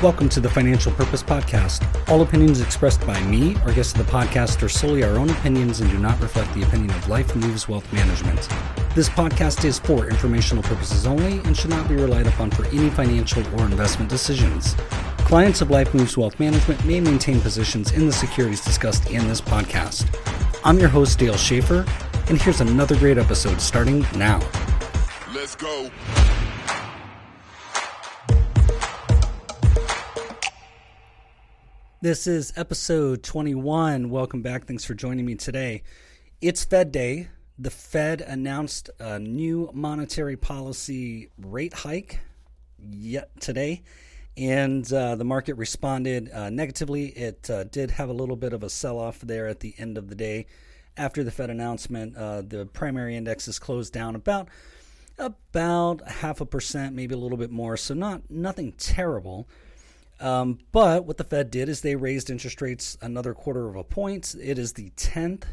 Welcome to the Financial Purpose Podcast. All opinions expressed by me or guests of the podcast are solely our own opinions and do not reflect the opinion of Life Moves Wealth Management. This podcast is for informational purposes only and should not be relied upon for any financial or investment decisions. Clients of Life Moves Wealth Management may maintain positions in the securities discussed in this podcast. I'm your host, Dale Schaefer, and here's another great episode starting now. Let's go. This is episode 21. Welcome back. Thanks for joining me today. It's Fed Day. The Fed announced a new monetary policy rate hike yet today, and uh, the market responded uh, negatively. It uh, did have a little bit of a sell off there at the end of the day. After the Fed announcement, uh, the primary indexes closed down about about half a percent, maybe a little bit more. So not nothing terrible. Um, but what the Fed did is they raised interest rates another quarter of a point. It is the 10th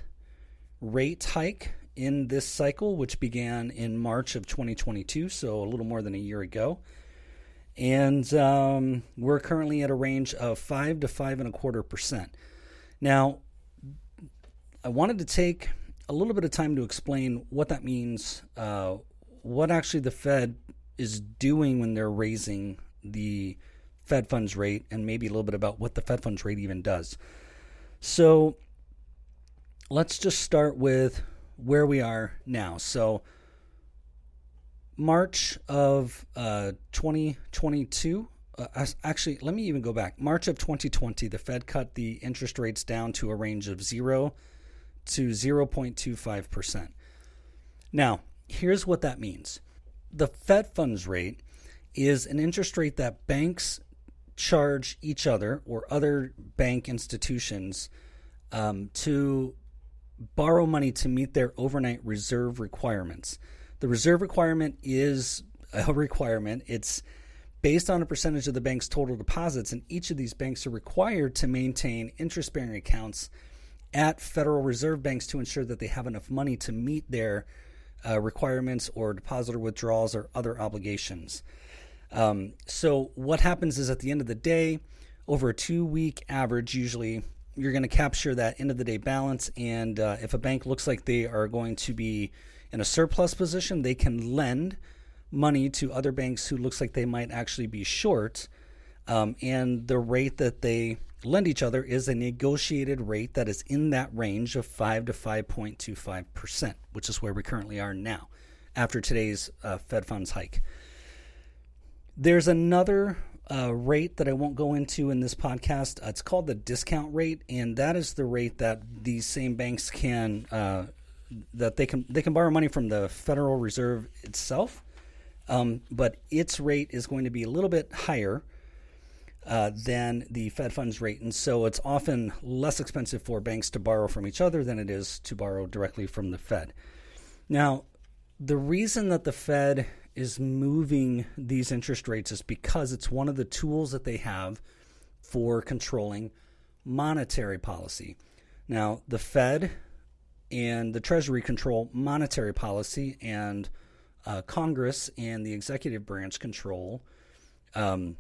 rate hike in this cycle, which began in March of 2022, so a little more than a year ago. And um, we're currently at a range of five to five and a quarter percent. Now, I wanted to take a little bit of time to explain what that means, uh, what actually the Fed is doing when they're raising the Fed funds rate and maybe a little bit about what the Fed funds rate even does. So let's just start with where we are now. So March of uh, 2022. Uh, actually, let me even go back. March of 2020, the Fed cut the interest rates down to a range of 0 to 0.25%. Now, here's what that means the Fed funds rate is an interest rate that banks charge each other or other bank institutions um, to borrow money to meet their overnight reserve requirements. The reserve requirement is a requirement. It's based on a percentage of the bank's total deposits, and each of these banks are required to maintain interest bearing accounts at Federal Reserve banks to ensure that they have enough money to meet their uh, requirements or depositor withdrawals or other obligations. Um, so what happens is at the end of the day, over a two week average, usually you're going to capture that end of the day balance. And uh, if a bank looks like they are going to be in a surplus position, they can lend money to other banks who looks like they might actually be short. Um, and the rate that they lend each other is a negotiated rate that is in that range of 5 to 5.25%, which is where we currently are now after today's uh, Fed funds hike. There's another uh, rate that I won't go into in this podcast. Uh, it's called the discount rate, and that is the rate that these same banks can uh, that they can they can borrow money from the Federal Reserve itself, um, but its rate is going to be a little bit higher. Uh, than the Fed funds rate. And so it's often less expensive for banks to borrow from each other than it is to borrow directly from the Fed. Now, the reason that the Fed is moving these interest rates is because it's one of the tools that they have for controlling monetary policy. Now, the Fed and the Treasury control monetary policy, and uh, Congress and the executive branch control um,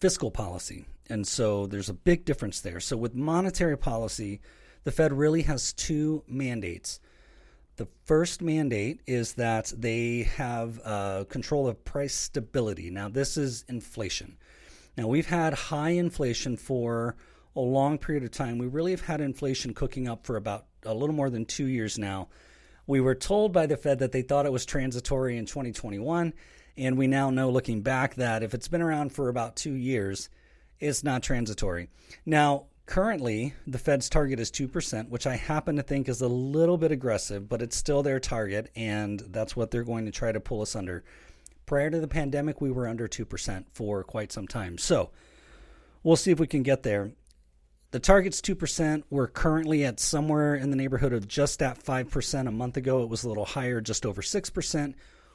fiscal policy. And so there's a big difference there. So, with monetary policy, the Fed really has two mandates. The first mandate is that they have uh, control of price stability. Now, this is inflation. Now, we've had high inflation for a long period of time. We really have had inflation cooking up for about a little more than two years now. We were told by the Fed that they thought it was transitory in 2021, and we now know looking back that if it's been around for about two years, it's not transitory. Now, Currently, the Fed's target is 2%, which I happen to think is a little bit aggressive, but it's still their target, and that's what they're going to try to pull us under. Prior to the pandemic, we were under 2% for quite some time. So we'll see if we can get there. The target's 2%. We're currently at somewhere in the neighborhood of just at 5%. A month ago, it was a little higher, just over 6%.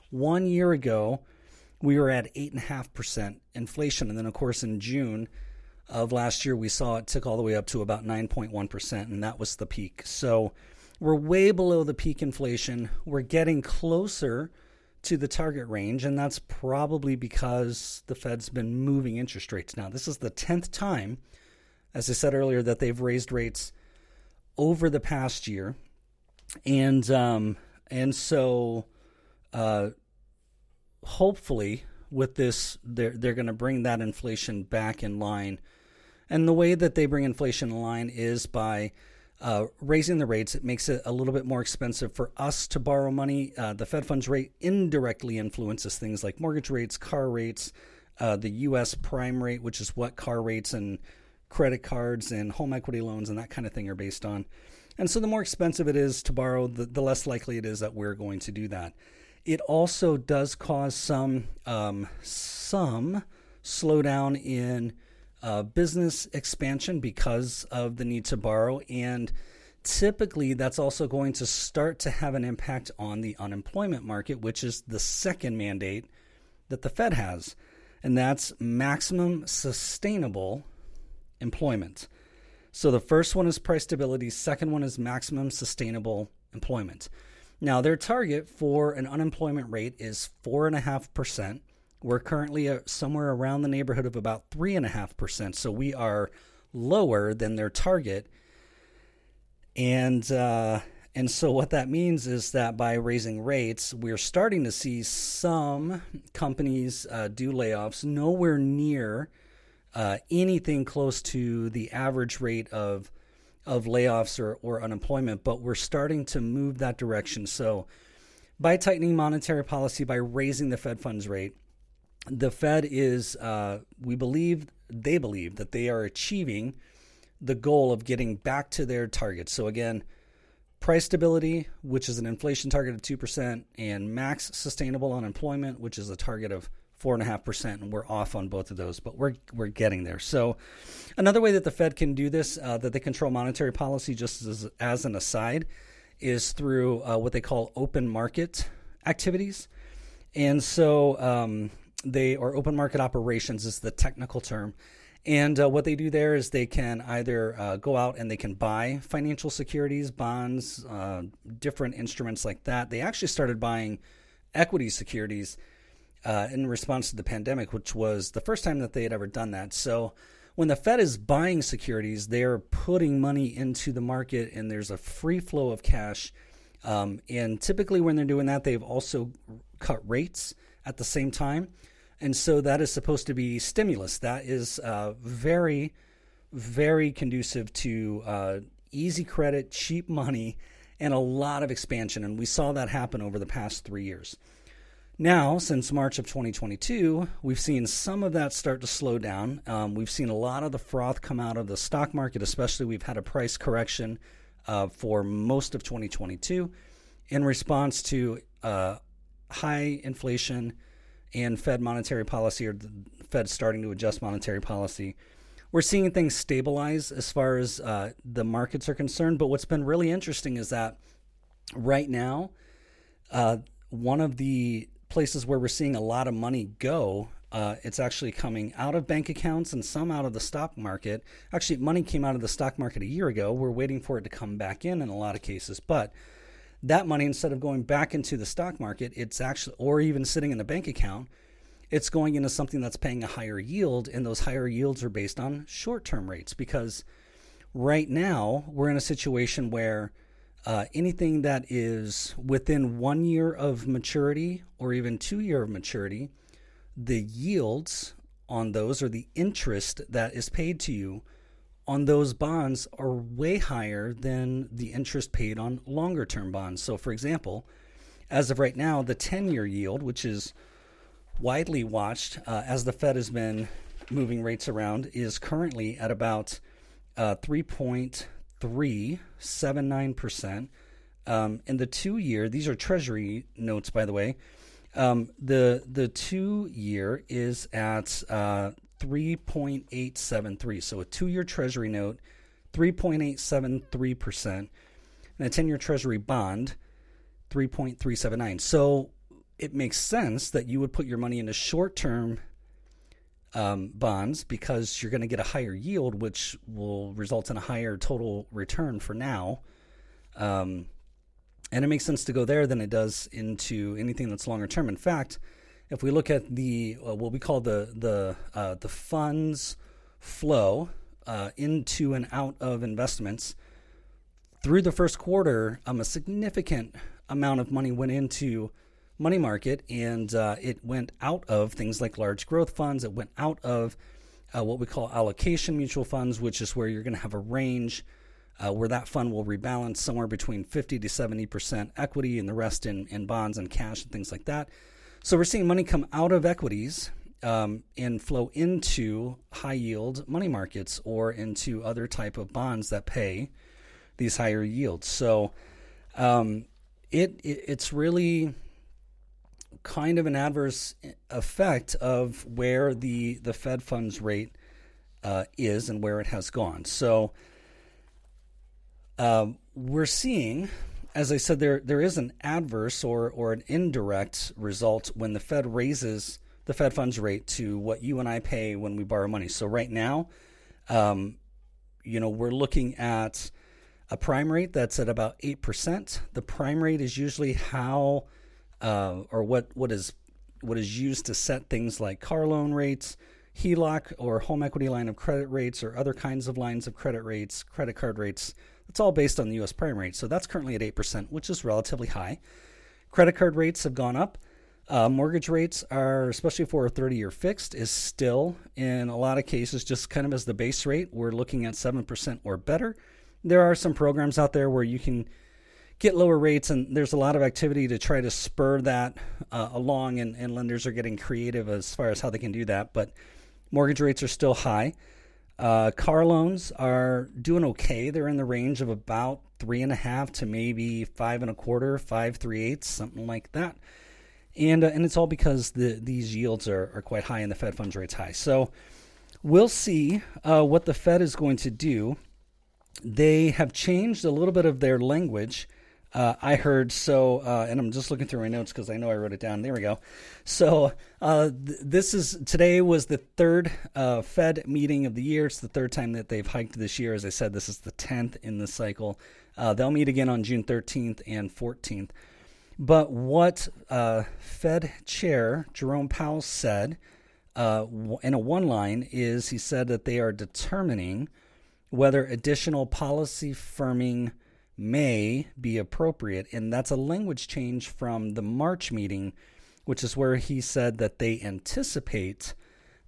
One year ago, we were at 8.5% inflation. And then, of course, in June, of last year, we saw it tick all the way up to about 9.1%, and that was the peak. So we're way below the peak inflation. We're getting closer to the target range, and that's probably because the Fed's been moving interest rates. Now, this is the 10th time, as I said earlier, that they've raised rates over the past year. And um, and so uh, hopefully with this they're they're going to bring that inflation back in line. And the way that they bring inflation in line is by uh, raising the rates. It makes it a little bit more expensive for us to borrow money. Uh, the Fed funds rate indirectly influences things like mortgage rates, car rates, uh, the U.S. prime rate, which is what car rates and credit cards and home equity loans and that kind of thing are based on. And so the more expensive it is to borrow, the, the less likely it is that we're going to do that. It also does cause some um, some slowdown in uh, business expansion because of the need to borrow, and typically that's also going to start to have an impact on the unemployment market, which is the second mandate that the Fed has, and that's maximum sustainable employment. So the first one is price stability, second one is maximum sustainable employment. Now, their target for an unemployment rate is 4.5%. We're currently uh, somewhere around the neighborhood of about 3.5%. So we are lower than their target. And, uh, and so what that means is that by raising rates, we're starting to see some companies uh, do layoffs nowhere near uh, anything close to the average rate of of layoffs or, or unemployment, but we're starting to move that direction. So, by tightening monetary policy, by raising the Fed funds rate, the Fed is, uh, we believe, they believe that they are achieving the goal of getting back to their target. So, again, price stability, which is an inflation target of 2%, and max sustainable unemployment, which is a target of four and a half percent, and we're off on both of those, but we're we're getting there. So, another way that the Fed can do this, uh, that they control monetary policy, just as as an aside, is through uh, what they call open market activities, and so um, they are open market operations is the technical term. And uh, what they do there is they can either uh, go out and they can buy financial securities, bonds, uh, different instruments like that. They actually started buying equity securities uh, in response to the pandemic, which was the first time that they had ever done that. So when the Fed is buying securities, they're putting money into the market and there's a free flow of cash. Um, and typically, when they're doing that, they've also cut rates at the same time. And so that is supposed to be stimulus. That is uh, very, very conducive to uh, easy credit, cheap money, and a lot of expansion. And we saw that happen over the past three years. Now, since March of 2022, we've seen some of that start to slow down. Um, we've seen a lot of the froth come out of the stock market, especially. We've had a price correction uh, for most of 2022 in response to uh, high inflation and Fed monetary policy, or the Fed starting to adjust monetary policy. We're seeing things stabilize as far as uh, the markets are concerned. But what's been really interesting is that right now, uh, one of the places where we're seeing a lot of money go. Uh, it's actually coming out of bank accounts and some out of the stock market. Actually, money came out of the stock market a year ago. We're waiting for it to come back in in a lot of cases. But that money, instead of going back into the stock market, it's actually, or even sitting in a bank account, it's going into something that's paying a higher yield. And those higher yields are based on short term rates because right now we're in a situation where uh, anything that is within one year of maturity or even two year of maturity, the yields on those or the interest that is paid to you on those bonds are way higher than the interest paid on longer term bonds. So, for example, as of right now, the 10 year yield, which is widely watched uh, as the Fed has been moving rates around, is currently at about uh, 3.0 3.79%. Um, and the two year, these are Treasury notes, by the way. Um, the the two year is at uh, 3.873. So a two year Treasury note, 3.873%, and a 10 year Treasury bond, 3.379. So it makes sense that you would put your money into short term um, bonds because you're going to get a higher yield, which will result in a higher total return for now. Um, and it makes sense to go there than it does into anything that's longer term. In fact, if we look at the uh, what we call the the uh, the funds flow uh, into and out of investments through the first quarter, um, a significant amount of money went into money market and uh, it went out of things like large growth funds. It went out of uh, what we call allocation mutual funds, which is where you're going to have a range uh, where that fund will rebalance somewhere between 50 to 70% equity and the rest in, in bonds and cash and things like that. So we're seeing money come out of equities um, and flow into high yield money markets or into other type of bonds that pay these higher yields. So um, it, it it's really kind of an adverse effect of where the the Fed funds rate uh, is and where it has gone. So uh, we're seeing, as I said, there there is an adverse or or an indirect result when the Fed raises the Fed funds rate to what you and I pay when we borrow money. So right now, um, you know, we're looking at a prime rate that's at about eight percent. The prime rate is usually how uh, or what what is what is used to set things like car loan rates, HELOC or home equity line of credit rates, or other kinds of lines of credit rates, credit card rates. It's all based on the U.S. prime rate, so that's currently at eight percent, which is relatively high. Credit card rates have gone up. Uh, mortgage rates are, especially for a 30 year fixed, is still in a lot of cases just kind of as the base rate. We're looking at 7% or better. There are some programs out there where you can get lower rates, and there's a lot of activity to try to spur that uh, along, and, and lenders are getting creative as far as how they can do that. But mortgage rates are still high. Uh, car loans are doing okay. They're in the range of about three and a half to maybe five and a quarter, five three eighths, something like that. And uh, and it's all because the these yields are, are quite high and the Fed funds rate's high. So we'll see uh, what the Fed is going to do. They have changed a little bit of their language uh, I heard so, uh, and I'm just looking through my notes because I know I wrote it down. There we go. So uh, th- this is today was the third uh, Fed meeting of the year. It's the third time that they've hiked this year. As I said, this is the tenth in the cycle. Uh, they'll meet again on June 13th and 14th. But what uh, Fed Chair Jerome Powell said in a one line is he said that they are determining whether additional policy firming may be appropriate. And that's a language change from the March meeting, which is where he said that they anticipate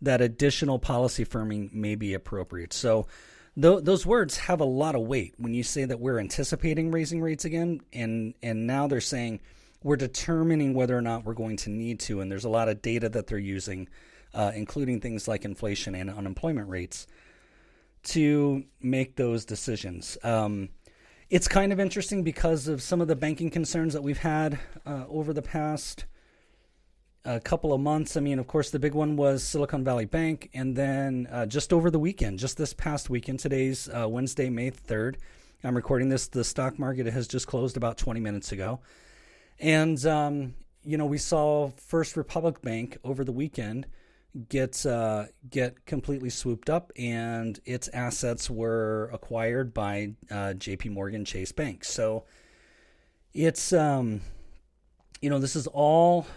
that additional policy firming may be appropriate. So th- those words have a lot of weight when you say that we're anticipating raising rates again, and and now they're saying we're determining whether or not we're going to need to. And there's a lot of data that they're using, uh, including things like inflation and unemployment rates, to make those decisions. Um, it's kind of interesting because of some of the banking concerns that we've had uh, over the past a uh, couple of months. I mean, of course, the big one was Silicon Valley Bank, and then uh, just over the weekend, just this past weekend, today's uh, Wednesday, May third. I'm recording this. The stock market has just closed about 20 minutes ago, and um, you know we saw First Republic Bank over the weekend get uh, get completely swooped up, and its assets were acquired by uh, J.P. Morgan Chase Bank. So it's um, you know this is all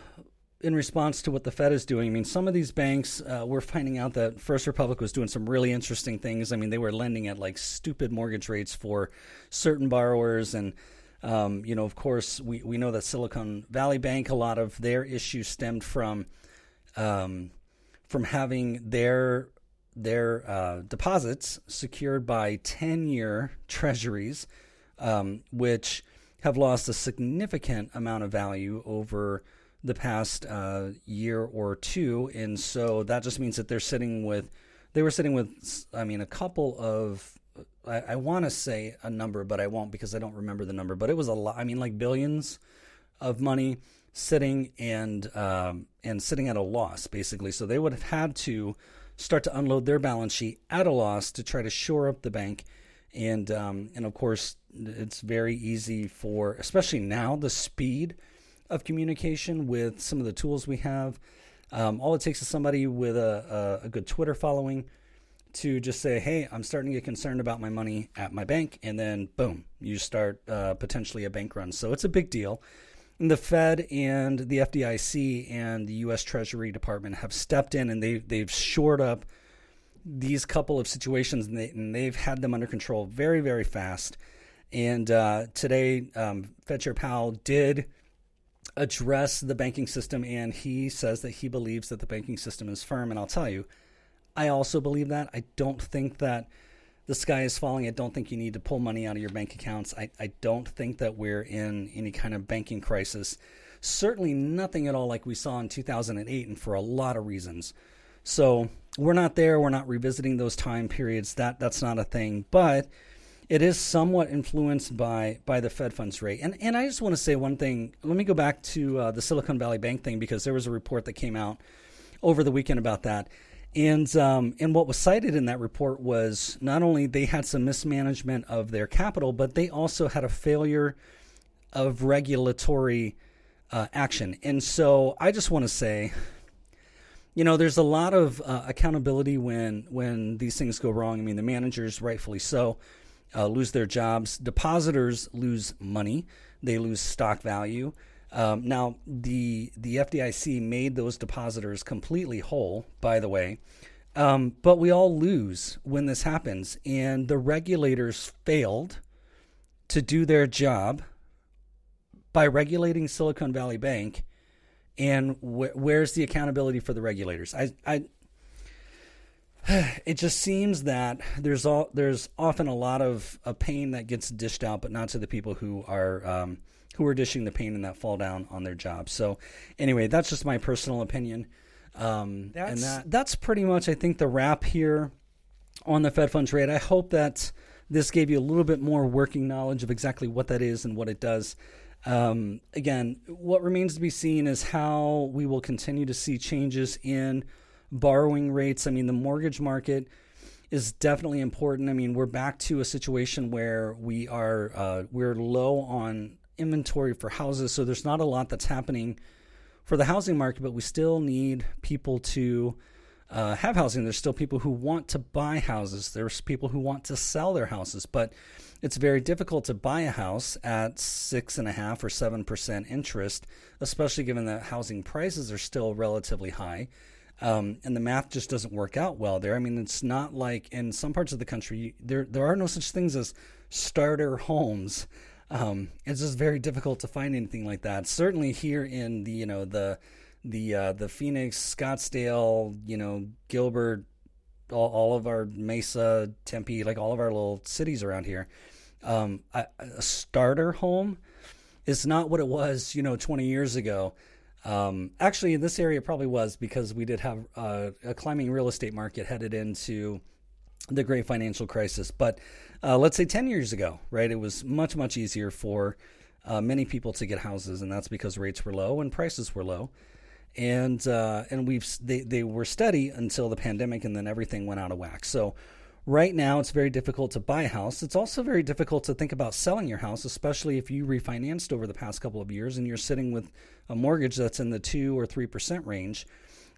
in response to what the Fed is doing. I mean, some of these banks, uh, we're finding out that First Republic was doing some really interesting things. I mean, they were lending at like stupid mortgage rates for certain borrowers. And, um, you know, of course, we, we know that Silicon Valley Bank, a lot of their issues stemmed from um, from having their their uh, deposits secured by 10 year treasuries, um, which have lost a significant amount of value over the past uh, year or two. And so that just means that they're sitting with, they were sitting with, I mean, a couple of, I, I want to say a number, but I won't because I don't remember the number, but it was a lot, I mean, like billions of money sitting and um, and sitting at a loss basically. So they would have had to start to unload their balance sheet at a loss to try to shore up the bank. And um, and of course, it's very easy for, especially now, the speed of communication with some of the tools we have. Um, all it takes is somebody with a, a, a good Twitter following to just say, hey, I'm starting to get concerned about my money at my bank. And then, boom, you start uh, potentially a bank run. So it's a big deal. The Fed and the FDIC and the U.S. Treasury Department have stepped in and they, they've shored up these couple of situations and, they, have had them under control very, very fast. And uh, today, um, Fed Chair Powell did address the banking system, and he says that he believes that the banking system is firm. And I'll tell you, I also believe that. I don't think that the sky is falling. I don't think you need to pull money out of your bank accounts. I, I don't think that we're in any kind of banking crisis. Certainly nothing at all like we saw in 2008, and for a lot of reasons. So we're not there. We're not revisiting those time periods. That that's not a thing. But it is somewhat influenced by by the Fed funds rate. And and I just want to say one thing. Let me go back to uh, the Silicon Valley Bank thing because there was a report that came out over the weekend about that. And um, and what was cited in that report was not only they had some mismanagement of their capital, but they also had a failure of regulatory uh, action. And so I just want to say, you know, there's a lot of uh, accountability when when these things go wrong. I mean, the managers, rightfully so, uh, lose their jobs. Depositors lose money. They lose stock value. Um, now, the the FDIC made those depositors completely whole, by the way, um, but we all lose when this happens, and the regulators failed to do their job by regulating Silicon Valley Bank. And wh- where's the accountability for the regulators? I, I it just seems that there's all there's often a lot of a pain that gets dished out, but not to the people who are um, who are dishing the pain and that fall down on their jobs. So anyway, that's just my personal opinion. Um, that's, and that, that's pretty much, I think, the wrap here on the Fed funds rate. I hope that this gave you a little bit more working knowledge of exactly what that is and what it does. Um, again, what remains to be seen is how we will continue to see changes in borrowing rates. I mean, the mortgage market is definitely important. I mean, we're back to a situation where we are uh, we're low on inventory for houses, so there's not a lot that's happening for the housing market, but we still need people to uh, have housing. There's still people who want to buy houses. There's people who want to sell their houses, but it's very difficult to buy a house at six and a half or seven percent interest, especially given that housing prices are still relatively high. Um, and the math just doesn't work out well there. I mean, it's not like in some parts of the country there there are no such things as starter homes. Um, it's just very difficult to find anything like that. Certainly here in the you know the the uh, the Phoenix, Scottsdale, you know Gilbert, all, all, of our Mesa, Tempe, like all of our little cities around here. Um, a, a, starter home is not what it was, you know, 20 years ago. Um, actually, in this area, probably was because we did have uh, a climbing real estate market headed into the great financial crisis. But uh, let's say 10 years ago, right, it was much, much easier for uh, many people to get houses, and that's because rates were low and prices were low. And uh, and we've they, they were steady until the pandemic, and then everything went out of whack. So right now, it's very difficult to buy a house. It's also very difficult to think about selling your house, especially if you refinanced over the past couple of years and you're sitting with a mortgage that's in the two or three percent range.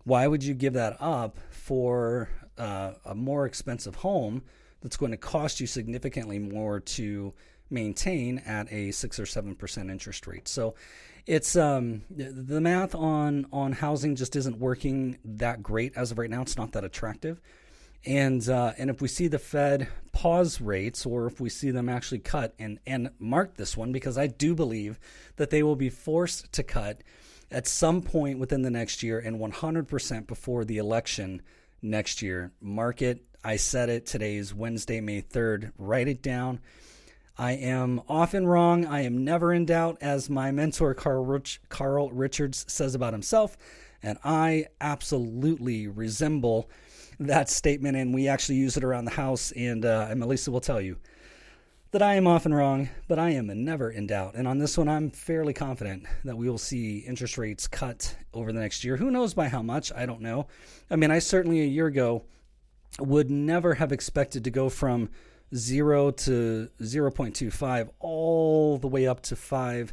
Why would you give that up for uh, a more expensive home that's going to cost you significantly more to maintain at a six or seven percent interest rate. So it's um, the math on on housing just isn't working that great as of right now. It's not that attractive. And uh, and if we see the Fed pause rates, or if we see them actually cut, and and mark this one because I do believe that they will be forced to cut at some point within the next year, and 100% before the election next year. Mark it. I said it. Today is Wednesday, May 3rd. Write it down. I am often wrong. I am never in doubt, as my mentor Carl, Rich, Carl Richards says about himself. And I absolutely resemble that statement. And we actually use it around the house. And, uh, and Melissa will tell you that I am often wrong, but I am never in doubt. And on this one, I'm fairly confident that we will see interest rates cut over the next year. Who knows by how much? I don't know. I mean, I certainly a year ago would never have expected to go from zero to 0.25 all the way up to five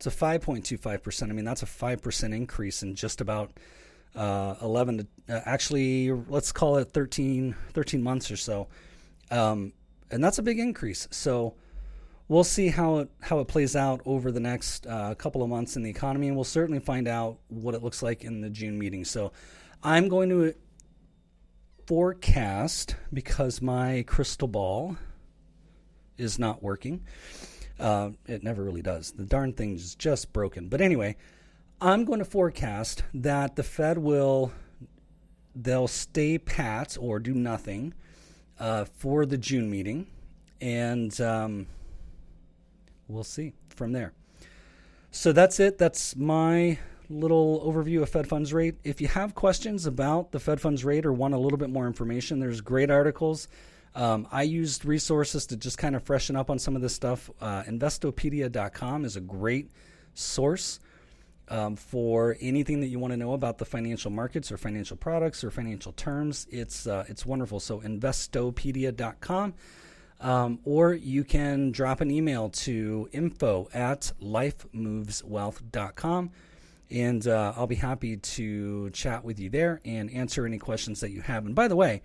to 5.25%. I mean, that's a 5% increase in just about uh, 11 to uh, actually, let's call it 13, 13 months or so. Um, and that's a big increase. So we'll see how it, how it plays out over the next uh, couple of months in the economy. And we'll certainly find out what it looks like in the June meeting. So I'm going to forecast because my crystal ball is not working. Uh, it never really does. The darn thing is just broken. But anyway, I'm going to forecast that the Fed will they'll stay pat or do nothing uh, for the June meeting, and um, we'll see from there. So that's it. That's my little overview of Fed funds rate. If you have questions about the Fed funds rate or want a little bit more information, there's great articles. Um, I used resources to just kind of freshen up on some of this stuff. Uh, Investopedia.com is a great source um, for anything that you want to know about the financial markets or financial products or financial terms. It's uh, it's wonderful. So Investopedia.com. Um, or you can drop an email to info at lifemoveswealth.com and uh, I'll be happy to chat with you there and answer any questions that you have. And by the way,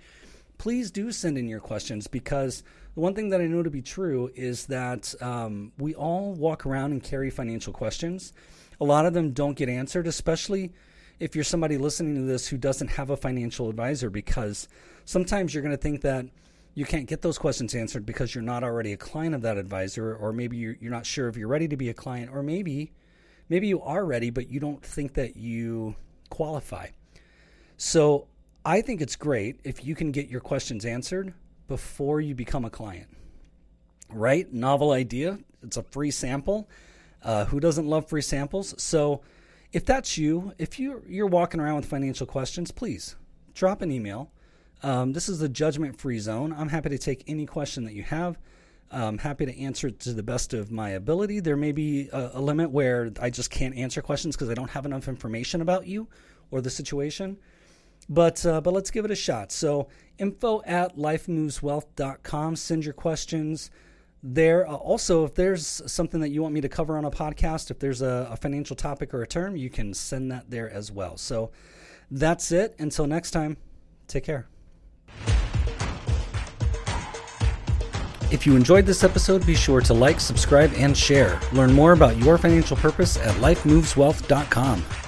please do send in your questions because the one thing that I know to be true is that um, we all walk around and carry financial questions. A lot of them don't get answered, especially if you're somebody listening to this who doesn't have a financial advisor, because sometimes you're going to think that you can't get those questions answered because you're not already a client of that advisor, or maybe you're, you're not sure if you're ready to be a client, or maybe maybe you are ready, but you don't think that you qualify. So I think it's great if you can get your questions answered before you become a client. Right? Novel idea. It's a free sample. Uh, who doesn't love free samples? So, if that's you, if you you're walking around with financial questions, please drop an email. Um, this is a judgment-free zone. I'm happy to take any question that you have. I'm happy to answer to the best of my ability. There may be a, a limit where I just can't answer questions because I don't have enough information about you or the situation. But uh, but let's give it a shot. So info at lifemoveswealth.com. Send your questions there. Uh, also, if there's something that you want me to cover on a podcast, if there's a, a financial topic or a term, you can send that there as well. So that's it. Until next time, take care. If you enjoyed this episode, be sure to like, subscribe, and share. Learn more about your financial purpose at lifemoveswealth.com.